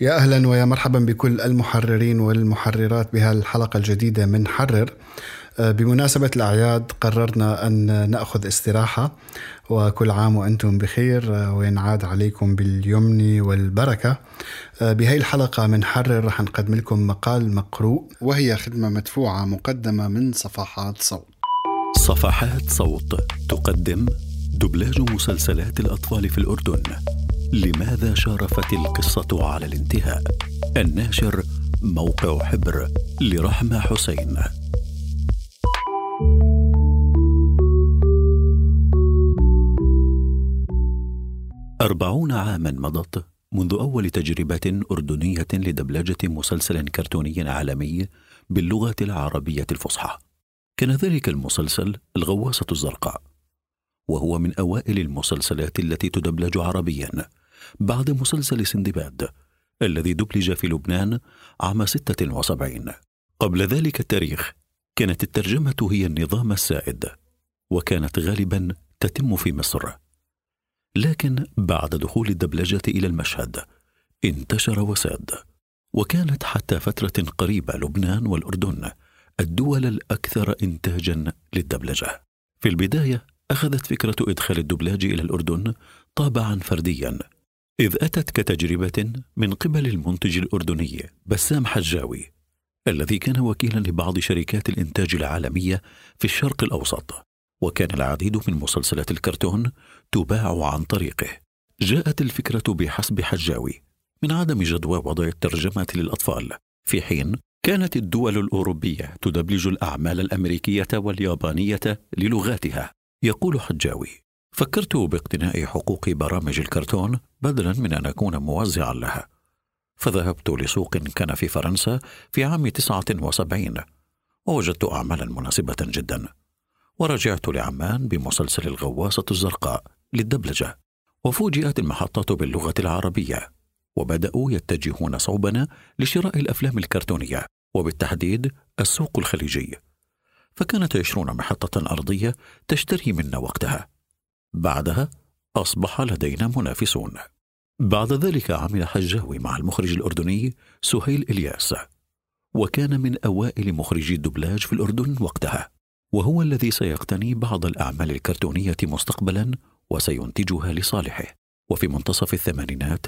يا أهلا ويا مرحبا بكل المحررين والمحررات بهالحلقة الجديدة من حرر. آه، بمناسبة الأعياد قررنا أن نأخذ استراحة وكل عام وأنتم بخير آه، وينعاد عليكم باليمن والبركة. آه، بهي الحلقة من حرر رح نقدم لكم مقال مقروء وهي خدمة مدفوعة مقدمة من صفحات صوت. صفحات صوت تقدم دبلاج مسلسلات الأطفال في الأردن. لماذا شارفت القصة على الانتهاء؟ الناشر موقع حبر لرحمة حسين. أربعون عاما مضت منذ أول تجربة أردنية لدبلجة مسلسل كرتوني عالمي باللغة العربية الفصحى. كان ذلك المسلسل الغواصة الزرقاء. وهو من أوائل المسلسلات التي تدبلج عربيا. بعد مسلسل سندباد الذي دبلج في لبنان عام 76 قبل ذلك التاريخ كانت الترجمة هي النظام السائد وكانت غالبا تتم في مصر. لكن بعد دخول الدبلجة إلى المشهد انتشر وساد وكانت حتى فترة قريبة لبنان والأردن الدول الأكثر إنتاجا للدبلجة. في البداية أخذت فكرة إدخال الدبلاج إلى الأردن طابعا فرديا إذ أتت كتجربة من قبل المنتج الأردني بسام حجاوي الذي كان وكيلا لبعض شركات الإنتاج العالمية في الشرق الأوسط وكان العديد من مسلسلات الكرتون تباع عن طريقه. جاءت الفكرة بحسب حجاوي من عدم جدوى وضع الترجمة للأطفال في حين كانت الدول الأوروبية تدبلج الأعمال الأمريكية واليابانية للغاتها. يقول حجاوي فكرت باقتناء حقوق برامج الكرتون بدلا من أن أكون موزعا لها. فذهبت لسوق كان في فرنسا في عام 79 ووجدت أعمالا مناسبة جدا. ورجعت لعمان بمسلسل الغواصة الزرقاء للدبلجة. وفوجئت المحطة باللغة العربية. وبدأوا يتجهون صوبنا لشراء الأفلام الكرتونية. وبالتحديد السوق الخليجي. فكانت عشرون محطة أرضية تشتري منا وقتها. بعدها أصبح لدينا منافسون. بعد ذلك عمل حجاوي مع المخرج الأردني سهيل إلياس وكان من أوائل مخرجي الدبلاج في الأردن وقتها وهو الذي سيقتني بعض الأعمال الكرتونية مستقبلا وسينتجها لصالحه. وفي منتصف الثمانينات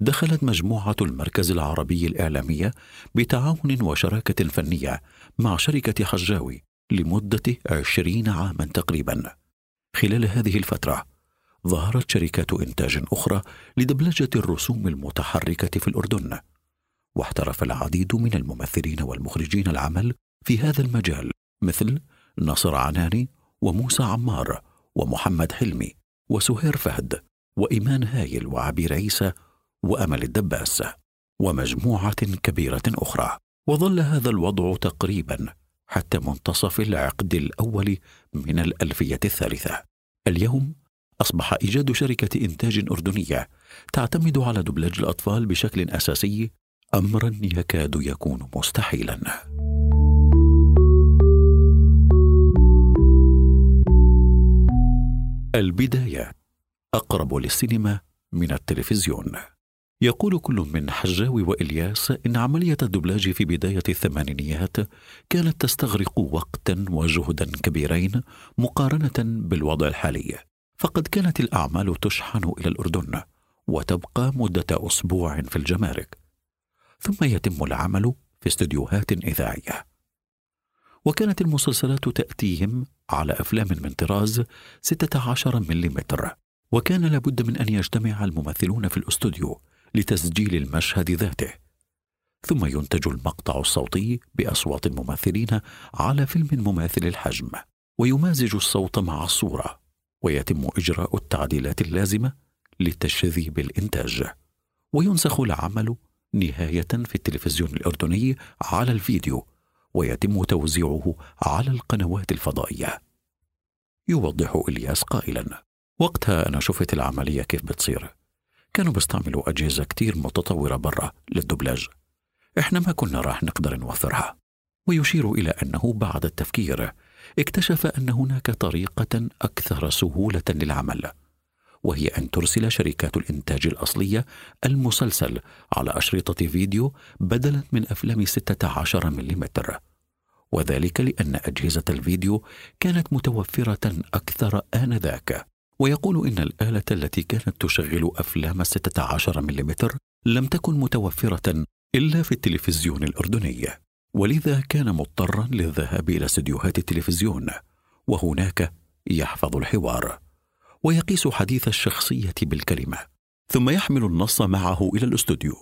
دخلت مجموعة المركز العربي الإعلامية بتعاون وشراكة فنية مع شركة حجاوي لمدة عشرين عاما تقريبا. خلال هذه الفترة ظهرت شركات إنتاج أخرى لدبلجة الرسوم المتحركة في الأردن واحترف العديد من الممثلين والمخرجين العمل في هذا المجال مثل نصر عناني وموسى عمار ومحمد حلمي وسهير فهد وإيمان هايل وعبير عيسى وأمل الدباس ومجموعة كبيرة أخرى. وظل هذا الوضع تقريبا حتى منتصف العقد الأول من الألفية الثالثة. اليوم أصبح إيجاد شركة إنتاج أردنية تعتمد على دبلاج الأطفال بشكل أساسي. أمرا يكاد يكون مستحيلا. البداية. أقرب للسينما من التلفزيون. يقول كل من حجاوي وإلياس إن عملية الدبلاج في بداية الثمانينيات كانت تستغرق وقتا وجهدا كبيرين مقارنة بالوضع الحالي فقد كانت الأعمال تشحن إلى الأردن وتبقى مدة أسبوع في الجمارك ثم يتم العمل في استديوهات إذاعية. وكانت المسلسلات تأتيهم على أفلام من طراز 16 ملم وكان لابد من أن يجتمع الممثلون في الأستوديو لتسجيل المشهد ذاته. ثم ينتج المقطع الصوتي بأصوات الممثلين على فيلم مماثل الحجم ويمازج الصوت مع الصورة ويتم إجراء التعديلات اللازمة لتجذيب الإنتاج وينسخ العمل نهاية في التلفزيون الأردني على الفيديو ويتم توزيعه على القنوات الفضائية. يوضح إلياس قائلا وقتها أنا شفت العملية كيف بتصير. كانوا بيستعملوا أجهزة كتير متطورة برا للدبلاج إحنا ما كنا راح نقدر نوفرها. ويشير إلى أنه بعد التفكير اكتشف أن هناك طريقة أكثر سهولة للعمل وهي أن ترسل شركات الإنتاج الأصلية المسلسل على أشرطة فيديو بدلا من أفلام 16 ملم وذلك لأن أجهزة الفيديو كانت متوفرة أكثر آنذاك. ويقول إن الآلة التي كانت تشغل أفلام 16 ملم لم تكن متوفرة إلا في التلفزيون الأردني ولذا كان مضطرا للذهاب إلى استديوهات التلفزيون وهناك يحفظ الحوار ويقيس حديث الشخصية بالكلمة ثم يحمل النص معه إلى الاستوديو.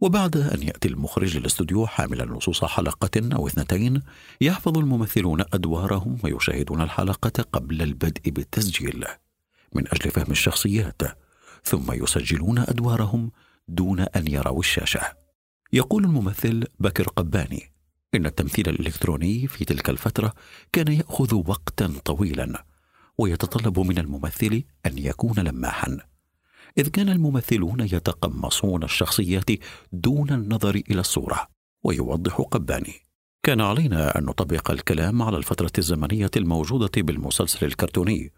وبعد أن يأتي المخرج للاستوديو حاملا نصوص حلقة أو اثنتين يحفظ الممثلون أدوارهم ويشاهدون الحلقة قبل البدء بالتسجيل. من أجل فهم الشخصيات ثم يسجلون أدوارهم دون أن يروا الشاشة. يقول الممثل بكر قباني إن التمثيل الإلكتروني في تلك الفترة كان يأخذ وقتا طويلا ويتطلب من الممثل أن يكون لماحا. إذ كان الممثلون يتقمصون الشخصيات دون النظر إلى الصورة ويوضح قباني. كان علينا أن نطبق الكلام على الفترة الزمنية الموجودة بالمسلسل الكرتوني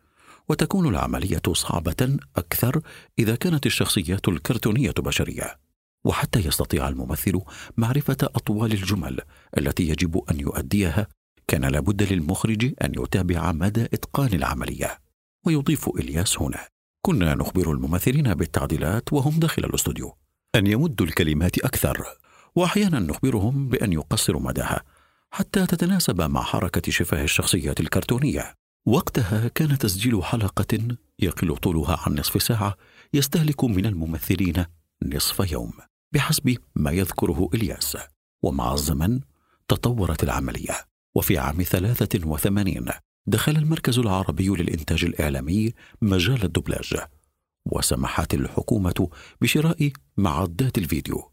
وتكون العملية صعبة أكثر إذا كانت الشخصيات الكرتونية بشرية وحتى يستطيع الممثل معرفة أطوال الجمل التي يجب أن يؤديها كان لابد للمخرج أن يتابع مدى إتقان العملية. ويضيف إلياس هنا كنا نخبر الممثلين بالتعديلات وهم داخل الاستوديو أن يمدوا الكلمات أكثر وأحيانا نخبرهم بأن يقصروا مداها حتى تتناسب مع حركة شفاه الشخصيات الكرتونية. وقتها كان تسجيل حلقة يقل طولها عن نصف ساعة يستهلك من الممثلين نصف يوم بحسب ما يذكره إلياس. ومع الزمن تطورت العملية وفي عام 83 دخل المركز العربي للإنتاج الإعلامي مجال الدبلاج وسمحت الحكومة بشراء معدات الفيديو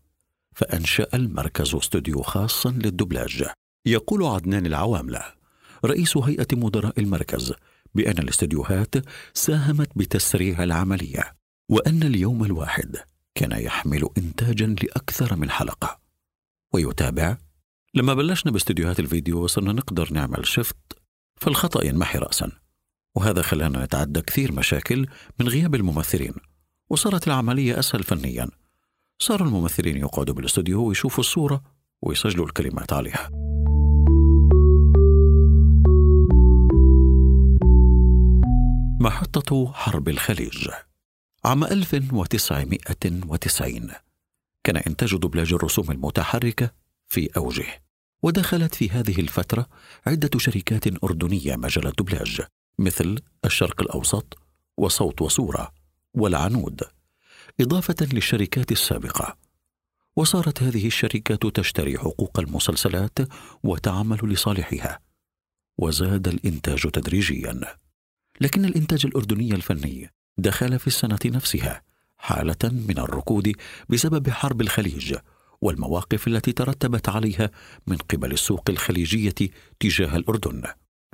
فأنشأ المركز استوديو خاصا للدبلاج يقول عدنان العواملة. رئيس هيئة مدراء المركز بأن الاستديوهات ساهمت بتسريع العملية وأن اليوم الواحد كان يحمل إنتاجا لأكثر من حلقة. ويتابع. لما بلشنا باستديوهات الفيديو صرنا نقدر نعمل شفت فالخطأ ينمحي رأسا. وهذا خلانا نتعدى كثير مشاكل من غياب الممثلين وصارت العملية أسهل فنيا. صار الممثلين يقعدوا بالإستوديو ويشوفوا الصورة ويسجلوا الكلمات عليها. حتى حرب الخليج عام 1990 كان إنتاج دبلاج الرسوم المتحركة في أوجه. ودخلت في هذه الفترة عدة شركات أردنية مجال الدبلاج مثل الشرق الأوسط وصوت وصورة والعنود إضافة للشركات السابقة. وصارت هذه الشركات تشتري حقوق المسلسلات وتعمل لصالحها. وزاد الإنتاج تدريجيا. لكن الإنتاج الأردني الفني دخل في السنة نفسها حالة من الركود بسبب حرب الخليج والمواقف التي ترتبت عليها من قبل السوق الخليجية تجاه الأردن.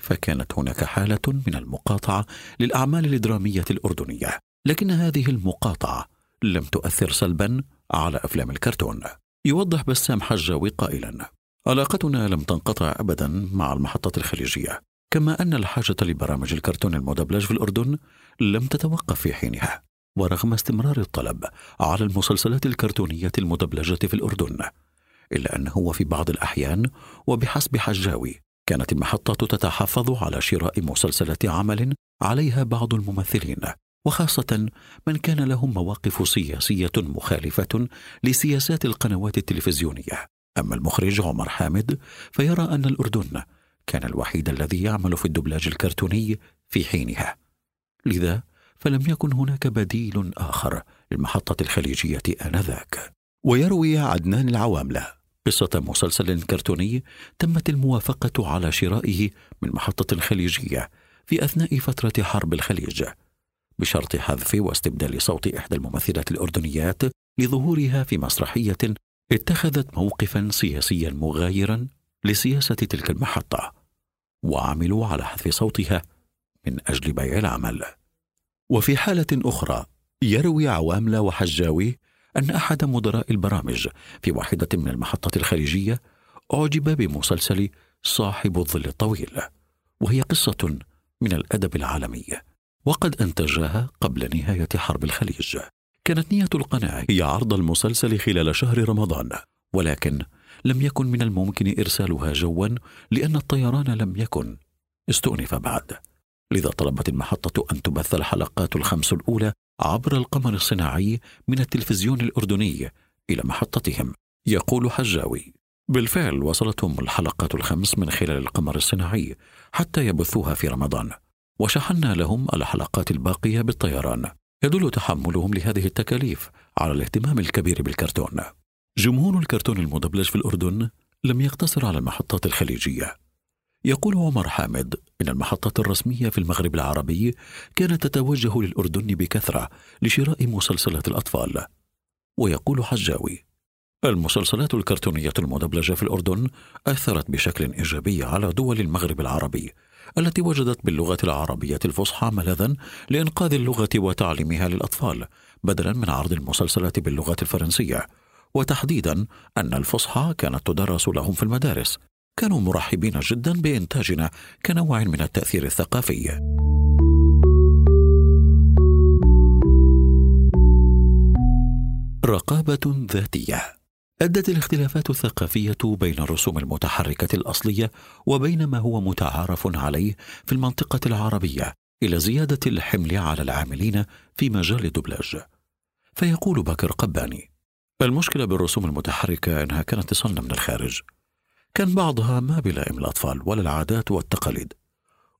فكانت هناك حالة من المقاطعة للأعمال الدرامية الأردنية لكن هذه المقاطعة لم تؤثر سلبا على أفلام الكرتون. يوضح بسام حجاوي قائلا علاقتنا لم تنقطع أبدا مع المحطة الخليجية. كما أن الحاجة لبرامج الكرتون المدبلج في الأردن لم تتوقف في حينها ورغم استمرار الطلب على المسلسلات الكرتونية المدبلجة في الأردن إلا أنه وفي بعض الأحيان وبحسب حجاوي كانت المحطة تتحفظ على شراء مسلسلات عمل عليها بعض الممثلين وخاصة من كان لهم مواقف سياسية مخالفة لسياسات القنوات التلفزيونية. أما المخرج عمر حامد فيرى أن الأردن كان الوحيد الذي يعمل في الدبلاج الكرتوني في حينها. لذا فلم يكن هناك بديل آخر للمحطة الخليجية آنذاك. ويروي عدنان العواملة. قصة مسلسل كرتوني تمت الموافقة على شرائه من محطة خليجية في أثناء فترة حرب الخليج. بشرط حذف واستبدال صوت إحدى الممثلات الأردنيات لظهورها في مسرحية اتخذت موقفا سياسيا مغايرا لسياسة تلك المحطة وعملوا على حذف صوتها من أجل بيع العمل. وفي حالة أخرى يروي عواملة وحجاوي أن أحد مدراء البرامج في واحدة من المحطات الخليجية أعجب بمسلسل صاحب الظل الطويل وهي قصة من الأدب العالمي وقد أنتجها قبل نهاية حرب الخليج. كانت نية القناة هي عرض المسلسل خلال شهر رمضان ولكن لم يكن من الممكن إرسالها جوا لأن الطيران لم يكن. استؤنف بعد. لذا طلبت المحطة أن تبث الحلقات الخمس الأولى عبر القمر الصناعي من التلفزيون الأردني إلى محطتهم. يقول حجاوي بالفعل وصلتهم الحلقات الخمس من خلال القمر الصناعي حتى يبثوها في رمضان. وشحنا لهم الحلقات الباقية بالطيران. يدل تحملهم لهذه التكاليف على الاهتمام الكبير بالكرتون. جمهور الكرتون المدبلج في الأردن لم يقتصر على المحطات الخليجية. يقول عمر حامد إن المحطات الرسمية في المغرب العربي كانت تتوجه للأردن بكثرة لشراء مسلسلات الأطفال. ويقول حجاوي المسلسلات الكرتونية المدبلجة في الأردن أثرت بشكل إيجابي على دول المغرب العربي التي وجدت باللغة العربية الفصحى ملاذا لإنقاذ اللغة وتعليمها للأطفال بدلا من عرض المسلسلات باللغة الفرنسية. وتحديدا أن الفصحى كانت تدرس لهم في المدارس. كانوا مرحبين جدا بإنتاجنا كنوع من التأثير الثقافي. رقابة ذاتية. أدت الاختلافات الثقافية بين الرسوم المتحركة الأصلية وبين ما هو متعارف عليه في المنطقة العربية إلى زيادة الحمل على العاملين في مجال الدبلاج. فيقول بكر قباني: المشكلة بالرسوم المتحركة أنها كانت تصلنا من الخارج. كان بعضها ما بلائم الأطفال ولا العادات والتقاليد.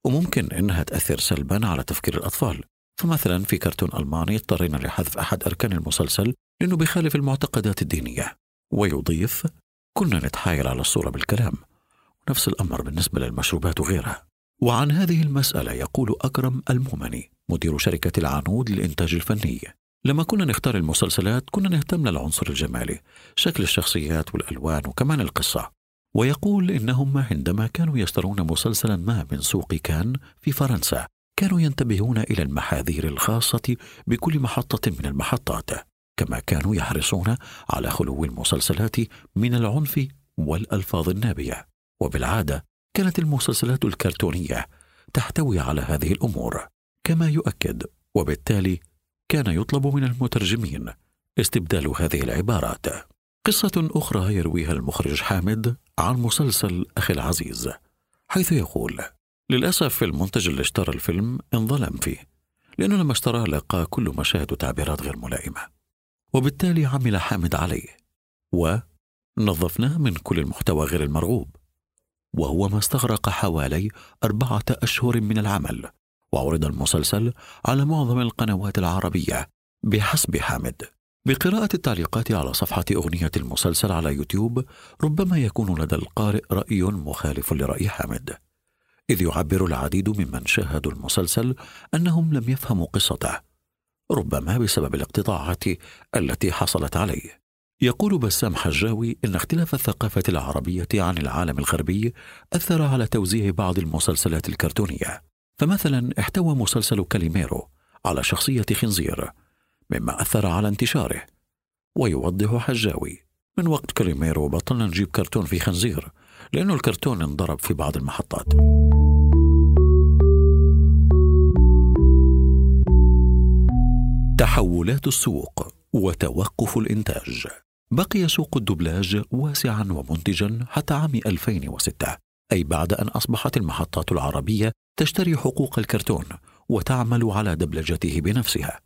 وممكن أنها تأثر سلبا على تفكير الأطفال. فمثلا في كرتون ألماني اضطرينا لحذف أحد أركان المسلسل لأنه بيخالف المعتقدات الدينية. ويضيف كنا نتحايل على الصورة بالكلام ونفس الأمر بالنسبة للمشروبات وغيرها وعن هذه المسألة يقول أكرم المؤمني مدير شركة العنود للإنتاج الفني لما كنا نختار المسلسلات كنا نهتم للعنصر الجمالي شكل الشخصيات والألوان وكمان القصة. ويقول إنهم عندما كانوا يشترون مسلسلا ما من سوق كان في فرنسا كانوا ينتبهون إلى المحاذير الخاصة بكل محطة من المحطات كما كانوا يحرصون على خلو المسلسلات من العنف والألفاظ النابية. وبالعادة كانت المسلسلات الكرتونية تحتوي على هذه الأمور كما يؤكد وبالتالي كان يطلب من المترجمين استبدال هذه العبارات. قصة أخرى يرويها المخرج حامد عن مسلسل أخي العزيز حيث يقول للأسف المنتج اللي اشترى الفيلم انظلم فيه لأنه لما اشتراه لقى كل مشاهد وتعبيرات غير ملائمة. وبالتالي عمل حامد عليه ونظفناه من كل المحتوى غير المرغوب. وهو ما استغرق حوالي أربعة أشهر من العمل وعرض المسلسل على معظم القنوات العربية بحسب حامد. بقراءة التعليقات على صفحة أغنية المسلسل على يوتيوب ربما يكون لدى القارئ رأي مخالف لرأي حامد. إذ يعبر العديد ممن شاهدوا المسلسل أنهم لم يفهموا قصته ربما بسبب الاقتطاعات التي حصلت عليه. يقول بسام حجاوي إن اختلاف الثقافة العربية عن العالم الغربي أثر على توزيع بعض المسلسلات الكرتونية. فمثلا احتوى مسلسل كاليميرو على شخصية خنزير مما أثر على انتشاره ويوضح حجاوي. من وقت كاليميرو بطلنا نجيب كرتون في خنزير لأنه الكرتون انضرب في بعض المحطات. تحولات السوق وتوقف الإنتاج. بقي سوق الدبلاج واسعا ومنتجا حتى عام 2006 أي بعد أن أصبحت المحطات العربية تشتري حقوق الكرتون وتعمل على دبلجته بنفسها.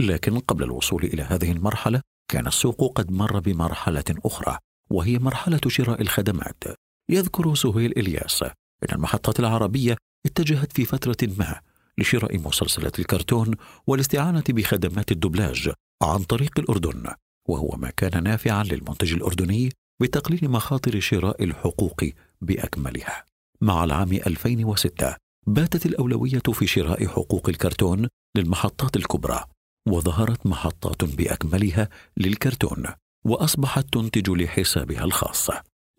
لكن قبل الوصول إلى هذه المرحلة كان السوق قد مر بمرحلة أخرى وهي مرحلة شراء الخدمات. يذكر سهيل إلياس أن المحطات العربية اتجهت في فترة ما لشراء مسلسلات الكرتون والاستعانة بخدمات الدبلاج عن طريق الأردن وهو ما كان نافعا للمنتج الأردني بتقليل مخاطر شراء الحقوق بأكملها. مع العام 2006 باتت الأولوية في شراء حقوق الكرتون للمحطات الكبرى وظهرت محطات بأكملها للكرتون وأصبحت تنتج لحسابها الخاص.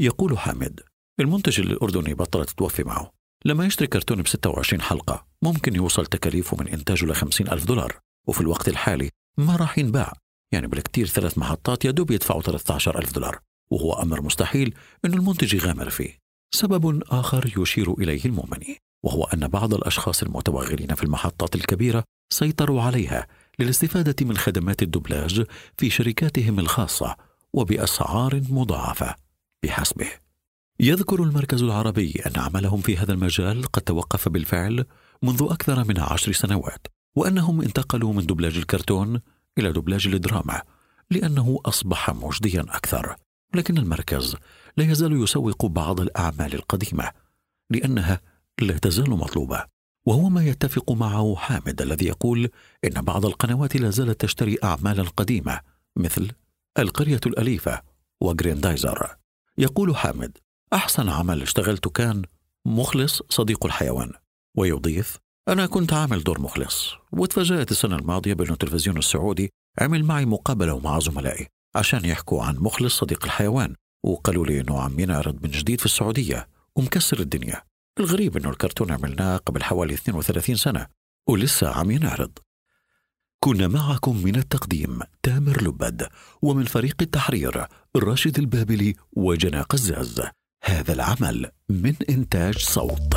يقول حامد المنتج الأردني بطلت توفي معه. لما يشتري كرتون ب 26 حلقة ممكن يوصل تكاليفه من إنتاجه ل 50 ألف دولار. وفي الوقت الحالي ما راح ينباع. يعني بالكثير ثلاث محطات يدوب يدفعوا 13 ألف دولار. وهو أمر مستحيل أن المنتج يغامر فيه. سبب آخر يشير إليه المؤمني وهو أن بعض الأشخاص المتوغلين في المحطات الكبيرة سيطروا عليها للاستفادة من خدمات الدبلاج في شركاتهم الخاصة وبأسعار مضاعفة بحسبه. يذكر المركز العربي أن عملهم في هذا المجال قد توقف بالفعل منذ أكثر من عشر سنوات وأنهم انتقلوا من دبلاج الكرتون إلى دبلاج الدراما لأنه أصبح مجديا أكثر لكن المركز لا يزال يسوق بعض الأعمال القديمة لأنها لا تزال مطلوبة. وهو ما يتفق معه حامد الذي يقول إن بعض القنوات لا زالت تشتري أعمالا قديمة مثل القرية الأليفة وجريندايزر يقول حامد أحسن عمل اشتغلته كان مخلص صديق الحيوان ويضيف أنا كنت عامل دور مخلص وتفاجأت السنة الماضية بأن التلفزيون السعودي عمل معي مقابلة مع زملائي عشان يحكوا عن مخلص صديق الحيوان وقالوا لي إنه عم ينعرض من جديد في السعودية ومكسر الدنيا. الغريب إنه الكرتون عملناه قبل حوالي 32 سنة ولسه عم ينعرض. كنا معكم من التقديم تامر لبد ومن فريق التحرير راشد البابلي وجنى قزاز هذا العمل من إنتاج صوت.